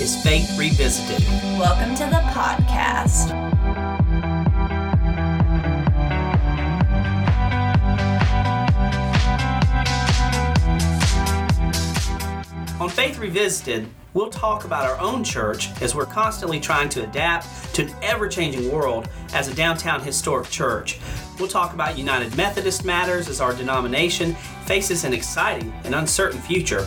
is Faith Revisited. Welcome to the podcast. On Faith Revisited, we'll talk about our own church as we're constantly trying to adapt to an ever changing world as a downtown historic church. We'll talk about United Methodist matters as our denomination faces an exciting and uncertain future.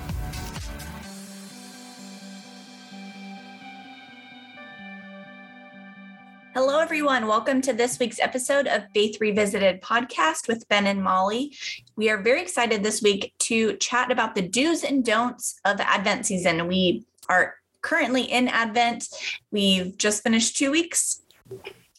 Everyone. Welcome to this week's episode of Faith Revisited podcast with Ben and Molly. We are very excited this week to chat about the do's and don'ts of Advent season. We are currently in Advent. We've just finished two weeks.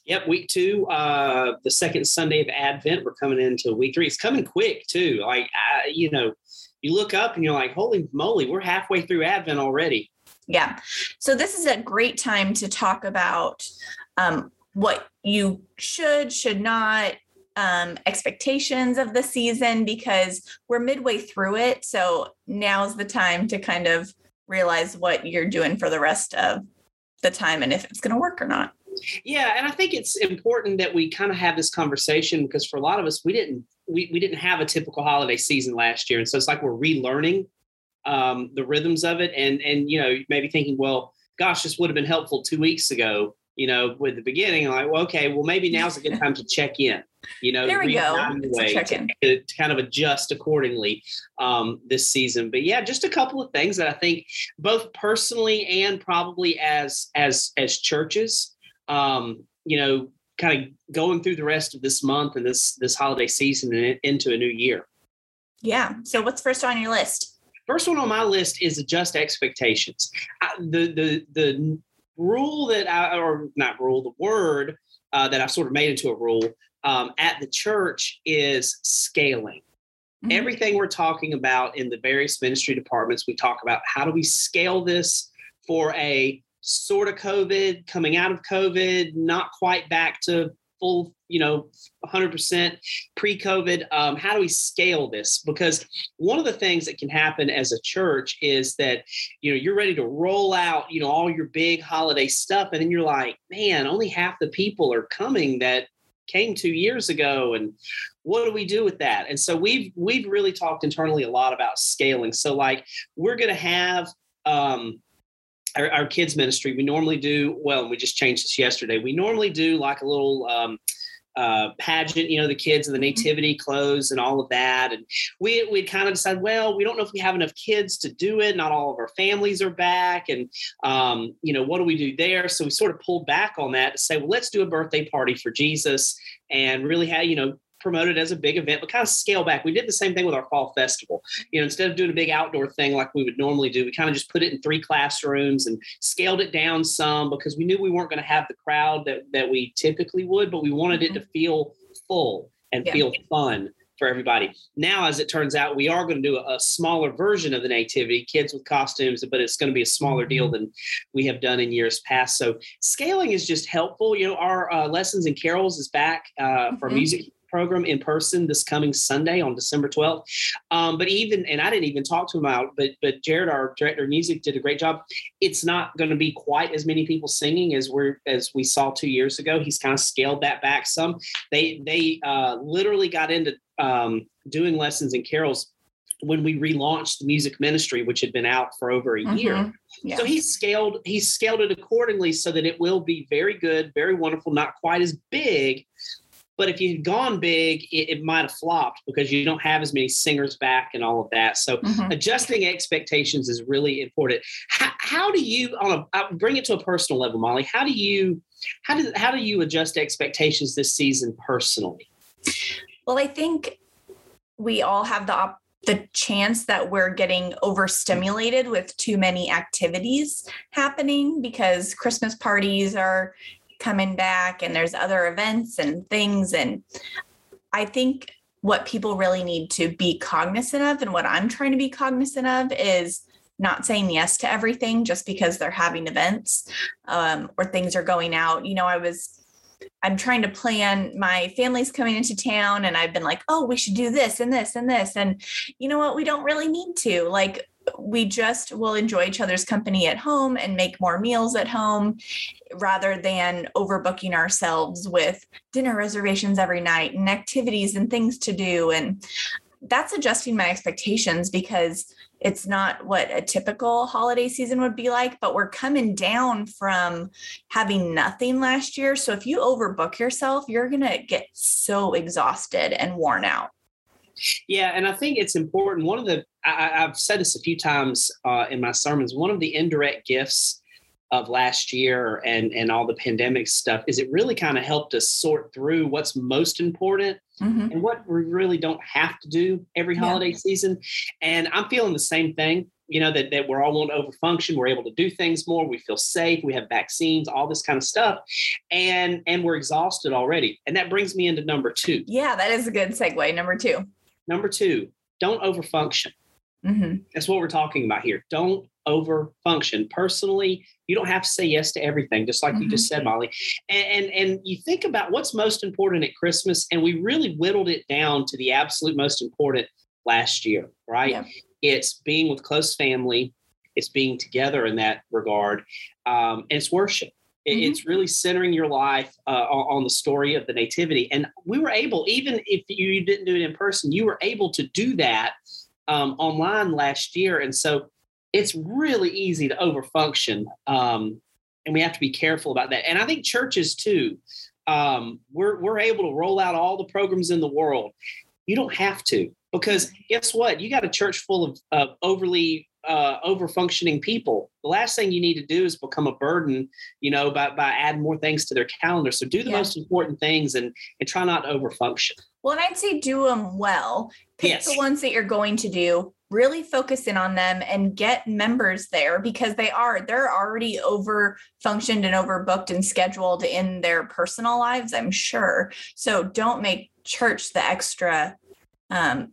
Yep, week two, uh, the second Sunday of Advent. We're coming into week three. It's coming quick too. Like, uh, you know, you look up and you're like, holy moly, we're halfway through Advent already. Yeah. So this is a great time to talk about um, what you should, should not, um, expectations of the season because we're midway through it. So now's the time to kind of realize what you're doing for the rest of the time and if it's going to work or not. Yeah, and I think it's important that we kind of have this conversation because for a lot of us, we didn't we, we didn't have a typical holiday season last year, and so it's like we're relearning um, the rhythms of it, and and you know maybe thinking, well, gosh, this would have been helpful two weeks ago, you know, with the beginning. Like, well, okay, well maybe now's a good time to check in. You know, there we go. To, to, kind of adjust accordingly um, this season. But yeah, just a couple of things that I think both personally and probably as as as churches um, you know, kind of going through the rest of this month and this this holiday season and into a new year. Yeah. So what's first on your list? First one on my list is adjust expectations. I, the the the rule that I or not rule the word uh, that I've sort of made into a rule um, at the church is scaling. Mm-hmm. Everything we're talking about in the various ministry departments, we talk about how do we scale this for a sort of COVID, coming out of COVID, not quite back to full, you know, 100% pre COVID. Um, how do we scale this? Because one of the things that can happen as a church is that, you know, you're ready to roll out, you know, all your big holiday stuff. And then you're like, man, only half the people are coming that came two years ago and what do we do with that and so we've we've really talked internally a lot about scaling so like we're going to have um our, our, kids ministry we normally do well we just changed this yesterday. We normally do like a little um, uh, pageant you know the kids and the mm-hmm. nativity clothes and all of that. And we we kind of decided well we don't know if we have enough kids to do it. Not all of our families are back. And um, you know what do we do there? So we sort of pulled back on that to say well let's do a birthday party for jesus and really have you know promote it as a big event, but kind of scale back. We did the same thing with our fall festival. You know, instead of doing a big outdoor thing like we would normally do, we kind of just put it in three classrooms and scaled it down some because we knew we weren't going to have the crowd that that we typically would, but we wanted mm-hmm. it to mm-hmm. feel full and yeah. feel fun for everybody. Now, as it turns out, we are going to do a, a, smaller version of the nativity, kids with costumes, but it's going to be a smaller deal mm-hmm. than we have done in years past. So scaling is just helpful. You know, our uh, lessons and carols is back uh, mm-hmm. for music program in person this coming Sunday on December 12th. Um, but even, and I didn't even talk to him about, but but Jared, our director of music, did a great job. It's not going to be quite as many people singing as we're as we saw two years ago. He's kind of scaled that back some. They they uh, literally got into um, doing lessons and carols when we relaunched the music ministry, which had been out for over a mm-hmm. year. Yeah. So he scaled he scaled it accordingly so that it will be very good, very wonderful, not quite as big, but if you had gone big, it, it might have flopped because you don't have as many singers back and all of that. So mm-hmm. adjusting expectations is really important. How, how do you on a I'll bring it to a personal level, Molly? How do you how do how do you adjust expectations this season personally? Well, I think we all have the op- the chance that we're getting overstimulated with too many activities happening because Christmas parties are coming back and there's other events and things. And I think what people really need to be cognizant of and what I'm trying to be cognizant of is not saying yes to everything just because they're having events um, or things are going out. You know, I was I'm trying to plan my family's coming into town and I've been like, oh, we should do this and this and this. And you know what? We don't really need to. Like, we just will enjoy each other's company at home and make more meals at home rather than overbooking ourselves with dinner reservations every night and activities and things to do. And that's adjusting my expectations because it's not what a typical holiday season would be like, but we're coming down from having nothing last year. So if you overbook yourself, you're going to get so exhausted and worn out. Yeah, and I think it's important. One of the I, have said this a few times uh, in my sermons. One of the indirect gifts of last year and and all the pandemic stuff is it really kind of helped us sort through what's most important mm-hmm. and what we really don't have to do every holiday yeah. season and i'm feeling the same thing you know that, that we're all want to overfunction we're able to do things more we feel safe we have vaccines all this kind of stuff and and we're exhausted already and that brings me into number two yeah that is a good segue number two number two don't overfunction mm-hmm. that's what we're talking about here don't over function. Personally, you don't have to say yes to everything, just like mm-hmm. you just said, Molly. And, and, and you think about what's most important at Christmas, and we really whittled it down to the absolute most important last year, right? Yeah. It's being with close family, it's being together in that regard, um, and it's worship. Mm-hmm. It's really centering your life uh, on the story of the Nativity. And we were able, even if you didn't do it in person, you were able to do that um, online last year. And so it's really easy to overfunction. Um, and we have to be careful about that. And I think churches too, um, we're, we're able to roll out all the programs in the world. You don't have to, because guess what? You got a church full of, of overly uh, over functioning people. The last thing you need to do is become a burden, you know, by, by adding more things to their calendar. So do the yeah. most important things and, and try not to over function. Well, and I'd say do them well. Pick yes. the ones that you're going to do really focus in on them and get members there because they are they're already over functioned and overbooked and scheduled in their personal lives i'm sure so don't make church the extra um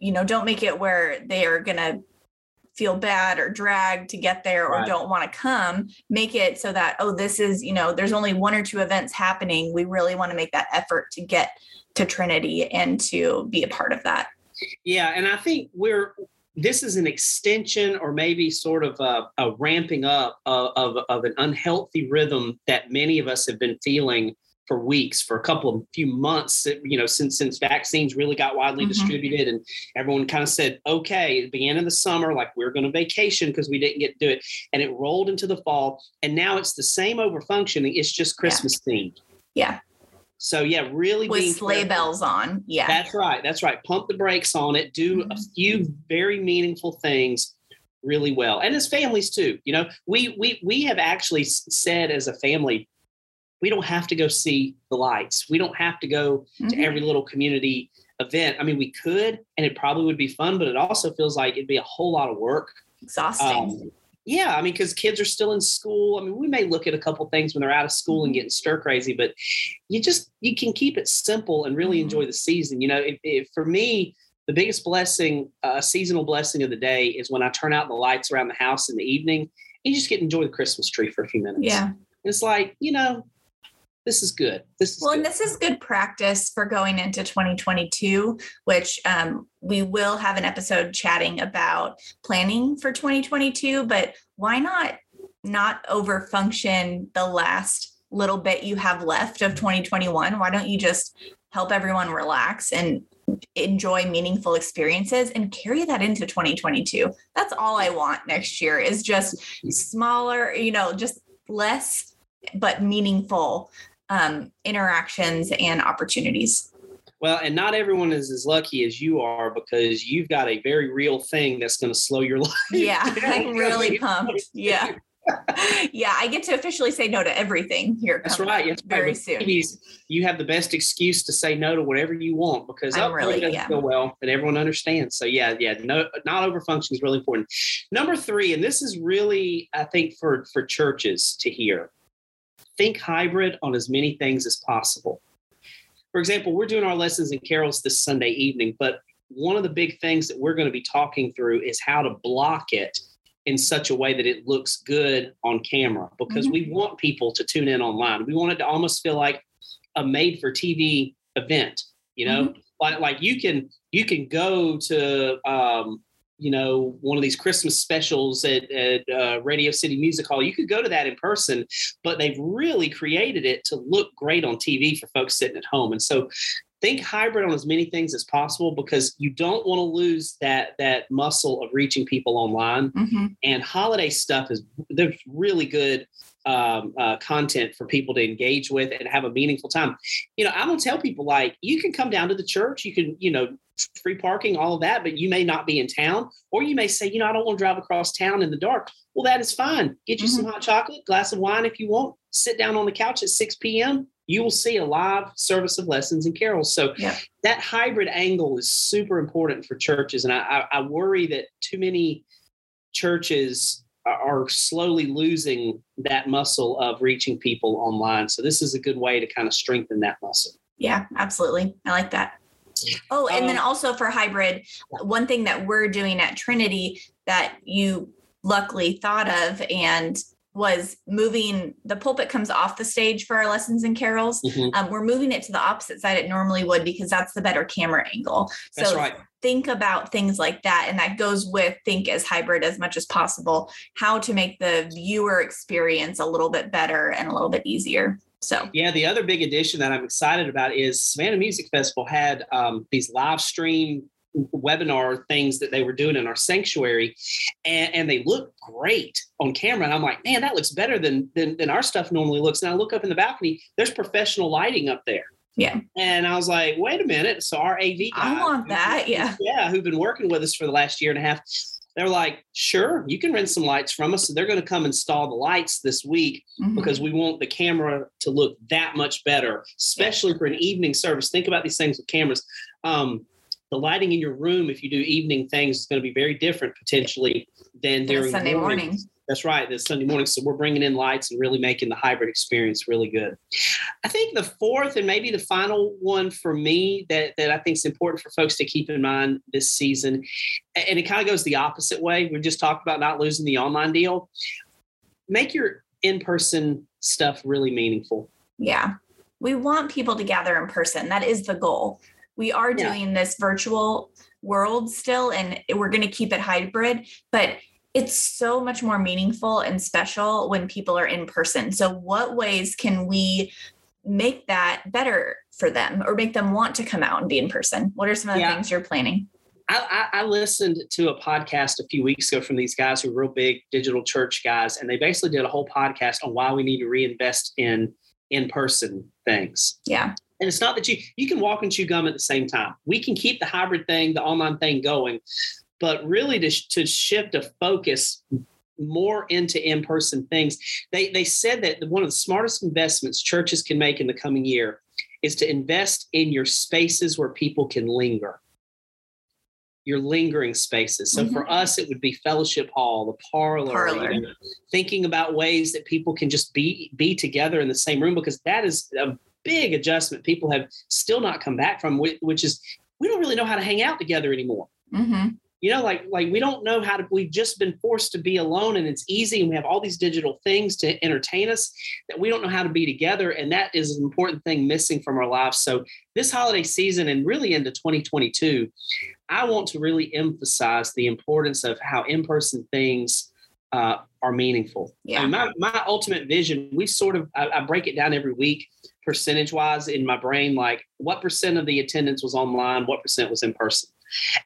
you know don't make it where they are going to feel bad or dragged to get there or right. don't want to come make it so that oh this is you know there's only one or two events happening we really want to make that effort to get to trinity and to be a part of that yeah, and I think we're this is an extension or maybe sort of a, a ramping up of, of, of, an unhealthy rhythm that many of us have been feeling for weeks, for a couple of few months, you know, since since vaccines really got widely mm-hmm. distributed and everyone kind of said, okay, it began in the summer, like we are going to vacation because we didn't get to do it. And it rolled into the fall. And now it's the same over functioning, it's just Christmas yeah. themed. Yeah. So yeah, really with sleigh careful. bells on. Yeah, that's right. That's right. Pump the brakes on it. Do mm-hmm. a few very meaningful things really well, and as families too. You know, we we we have actually said as a family, we don't have to go see the lights. We don't have to go mm-hmm. to every little community event. I mean, we could, and it probably would be fun, but it also feels like it'd be a whole lot of work. Exhausting. Um, yeah, I mean, because kids are still in school. I mean, we may look at a couple things when they're out of school and mm-hmm. getting stir crazy, but you just you can keep it simple and really enjoy mm-hmm. the season. You know, for me, the biggest blessing, a uh, seasonal blessing of the day, is when I turn out the lights around the house in the evening. And you just get to enjoy the Christmas tree for a few minutes. Yeah, it's like you know, this is good. This is well, good. and this is good practice for going into 2022, which um, we will have an episode chatting about planning for 2022. But why not not over function the last little bit you have left of 2021? Why don't you just help everyone relax and enjoy meaningful experiences and carry that into 2022? That's all I want next year is just smaller, you know, just less but meaningful um, interactions and opportunities. Well, and not everyone is as lucky as you are because you've got a very real thing that's going to slow your life. Yeah, I'm really pumped. Yeah. yeah, I get to officially say no to everything here. That's right. That's very right. soon. You have the best excuse to say no to whatever you want because I'm oh, really doesn't yeah. go well, and everyone understands. So yeah, yeah, no, not over function is really important. Number three, and this is really, I think, for for churches to hear think hybrid on as many things as possible. For example, we're doing our lessons and carols this Sunday evening, but one of the big things that we're going to be talking through is how to block it in such a way that it looks good on camera because mm-hmm. we want people to tune in online. We want it to almost feel like a made for TV event, you know? Mm-hmm. Like, like you can you can go to um, you know one of these christmas specials at, at uh, radio city music hall you could go to that in person but they've really created it to look great on tv for folks sitting at home and so think hybrid on as many things as possible because you don't want to lose that that muscle of reaching people online mm-hmm. and holiday stuff is there's really good um, uh, content for people to engage with and have a meaningful time. You know, I'm gonna tell people like you can come down to the church, you can, you know, free parking, all of that, but you may not be in town, or you may say, you know, I don't want to drive across town in the dark. Well, that is fine. Get you mm-hmm. some hot chocolate, glass of wine if you want. Sit down on the couch at 6 p.m. You will see a live service of lessons and carols. So yeah. that hybrid angle is super important for churches, and I, I, I worry that too many churches are slowly losing that muscle of reaching people online. So this is a good way to kind of strengthen that muscle. Yeah, absolutely. I like that. Oh, and um, then also for hybrid, one thing that we're doing at Trinity that you luckily thought of and was moving the pulpit comes off the stage for our lessons and carols. Mm-hmm. Um, we're moving it to the opposite side it normally would because that's the better camera angle. That's so right. think about things like that. And that goes with think as hybrid as much as possible, how to make the viewer experience a little bit better and a little bit easier. So yeah, the other big addition that I'm excited about is Savannah Music Festival had um, these live stream webinar things that they were doing in our sanctuary and, and they look great on camera and i'm like man that looks better than, than than our stuff normally looks and i look up in the balcony there's professional lighting up there yeah and i was like wait a minute so our av guy, i want that yeah yeah who've been working with us for the last year and a half they're like, sure, you can rent some lights from us. So they're going to come install the lights this week mm-hmm. because we want the camera to look that much better, especially yeah. for an evening service. Think about these things with cameras. Um, the lighting in your room, if you do evening things, is going to be very different potentially than during Sunday morning. morning. That's right, this Sunday morning. So we're bringing in lights and really making the hybrid experience really good. I think the fourth and maybe the final one for me that, that I think is important for folks to keep in mind this season, and it kind of goes the opposite way. We just talked about not losing the online deal. Make your in-person stuff really meaningful. Yeah. We want people to gather in person. That is the goal. We are doing this virtual world still, and we're going to keep it hybrid, but it's so much more meaningful and special when people are in person. So, what ways can we make that better for them or make them want to come out and be in person? What are some of the yeah. things you're planning? I, I, listened to a podcast a few weeks ago from these guys who are real big digital church guys, and they basically did a whole podcast on why we need to reinvest in in person things. Yeah. And it's not that you you can walk and chew gum at the same time. We can keep the hybrid thing, the online thing going, but really to, to shift a focus more into in-person things. They they said that one of the smartest investments churches can make in the coming year is to invest in your spaces where people can linger. Your lingering spaces. So mm-hmm. for us, it would be fellowship hall, the parlor, parlor. You know, thinking about ways that people can just be be together in the same room because that is a big adjustment people have still not come back from, which is we don't really know how to hang out together anymore. Mm-hmm. You know, like like we don't know how to. We've just been forced to be alone, and it's easy, and we have all these digital things to entertain us that we don't know how to be together, and that is an important thing missing from our lives. So this holiday season, and really into 2022, I want to really emphasize the importance of how in-person things uh, are meaningful. Yeah. my, my ultimate vision, we sort of, I, I, break it down every week percentage wise in my brain, like what percent of the attendance was online, what percent was in person.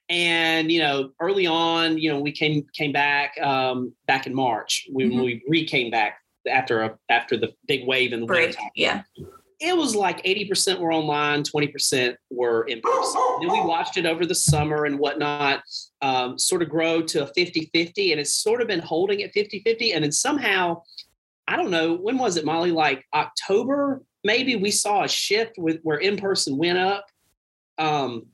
And you know, early on, you know, we came came back um, back in March when mm-hmm. we re came back after a after the big wave in the break. Yeah, it was like eighty percent were online, twenty percent were in person. then we watched it over the summer and whatnot, um, sort of grow to a 50-50, and it's sort of been holding at 50-50. and then somehow. I don't know when was it, Molly? Like October maybe we saw a shift with where in person went up um,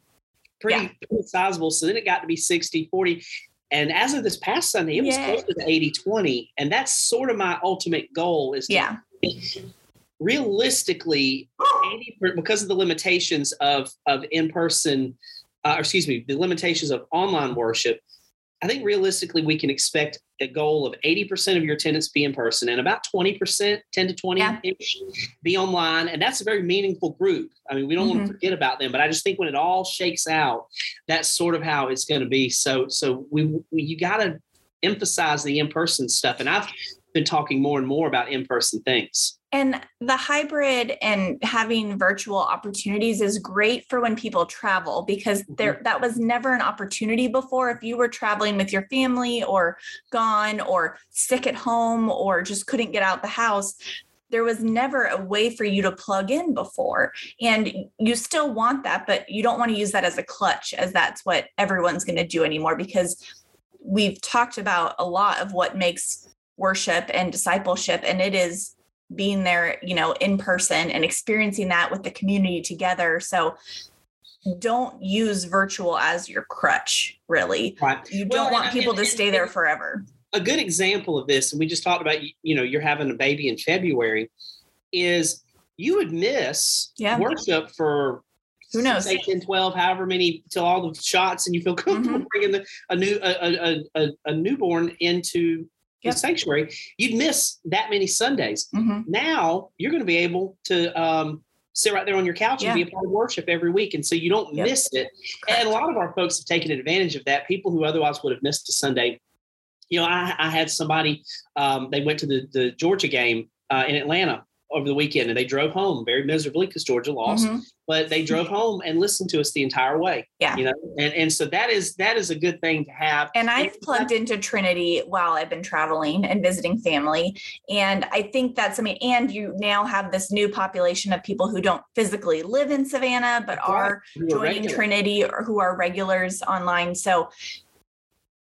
pretty, yeah. pretty, sizable. So then it got to be 60, 40. And as of this past Sunday, it was yeah. closer to 80, 20. And that's sort of my ultimate goal is to yeah. Realistically, 80, because of the limitations of of in person, uh, excuse me, the limitations of online worship, I think realistically we can expect a goal of 80% of your attendance be in person and about 20%, 10 to 20 yeah. be online. And that's a very meaningful group. I mean, we don't mm-hmm. want to forget about them, but I just think when it all shakes out, that's sort of how it's going to be. So, so we, we you got to emphasize the in-person stuff. And I've been talking more and more about in-person things. And the hybrid and having virtual opportunities is great for when people travel because there mm-hmm. that was never an opportunity before. If you were traveling with your family or gone or sick at home or just couldn't get out the house, there was never a way for you to plug in before. And you still want that, but you don't want to use that as a clutch, as that's what everyone's going to do anymore because we've talked about a lot of what makes worship and discipleship, and it is being there, you know, in person and experiencing that with the community together. So don't use virtual as your crutch, really. Right. You don't well, want people and, to stay there forever. A good example of this, and we just talked about, you know, you're having a baby in February, is you would miss yeah. worship for who knows 8 10 12 however many till all the shots and you feel comfortable mm-hmm. bringing the, a new a, a, a, a newborn into sanctuary, you'd miss that many Sundays. Mm-hmm. Now you're going to be able to um, sit right there on your couch yeah. and be a part of worship every week. And so you don't yep. miss it. Correct. And a lot of our folks have taken advantage of that. People who otherwise would have missed a Sunday. You know, I, I had somebody, um, they went to the, the Georgia game uh, in Atlanta over the weekend and they drove home very miserably because Georgia lost. Mm-hmm. But they drove home and listened to us the entire way. Yeah. You know, and, and so that is that is a good thing to have. And I've plugged into Trinity while I've been traveling and visiting family. And I think that's I mean, and you now have this new population of people who don't physically live in Savannah, but are joining regular. Trinity or who are regulars online. So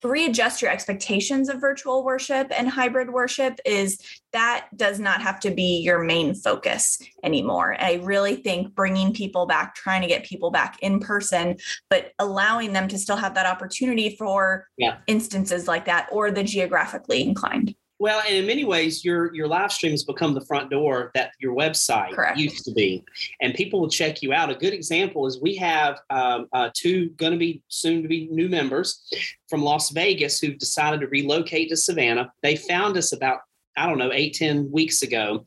readjust your expectations of virtual worship and hybrid worship is that does not have to be your main focus anymore. I really think bringing people back, trying to get people back in person, but allowing them to still have that opportunity for yeah. instances like that or the geographically inclined. Well, and in many ways, your your live streams become the front door that your website Correct. used to be, and people will check you out. A good example is we have um, uh, two going to be soon to be new members from Las Vegas who've decided to relocate to Savannah. They found us about I don't know eight ten weeks ago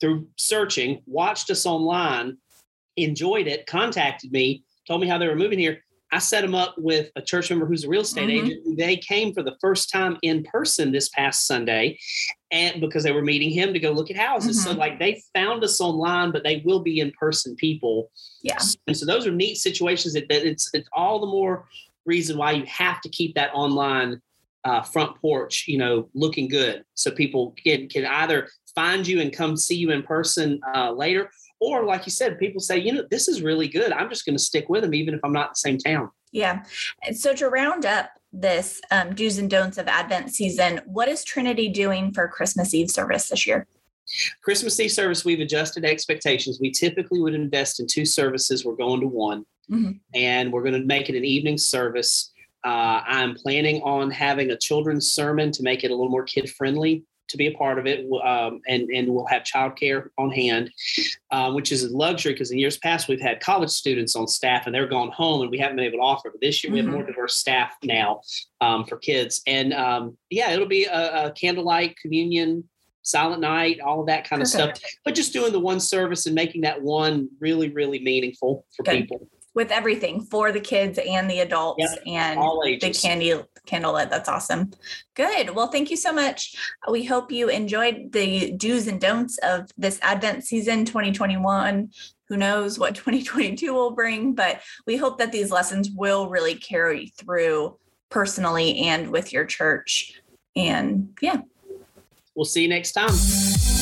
through searching, watched us online, enjoyed it, contacted me, told me how they were moving here. I set them up with a church member who's a real estate mm-hmm. agent. They came for the first time in person this past Sunday, and because they were meeting him to go look at houses. Mm-hmm. So like they found us online, but they will be in person people. Yeah. And so those are neat situations that, that it's it's all the more reason why you have to keep that online uh, front porch, you know, looking good, so people can can either find you and come see you in person uh, later, or like you said, people say, you know, this is really good. I'm just going to stick with them, even if I'm not in the same town. Yeah. And so to round up this um, do's and don'ts of Advent season, what is Trinity doing for Christmas Eve service this year? Christmas Eve service, we've adjusted expectations. We typically would invest in two services. We're going to one, mm-hmm. and we're going to make it an evening service. Uh, I'm planning on having a children's sermon to make it a little more kid friendly to be a part of it, um, and and we'll have childcare on hand, uh, which is a luxury because in years past we've had college students on staff and they're gone home and we haven't been able to offer. But this year mm-hmm. we have more mm-hmm. diverse staff now um, for kids, and um, yeah, it'll be a, a, candlelight communion. Silent night, all of that kind of stuff, but just doing the one service and making that one really, really meaningful for Good. people with everything for the kids and the adults yep, and the candy candlelit. That's awesome. Good. Well, thank you so much. We hope you enjoyed the do's and don'ts of this Advent season 2021. Who knows what 2022 will bring, but we hope that these lessons will really carry through personally and with your church. And yeah. We'll see you next time.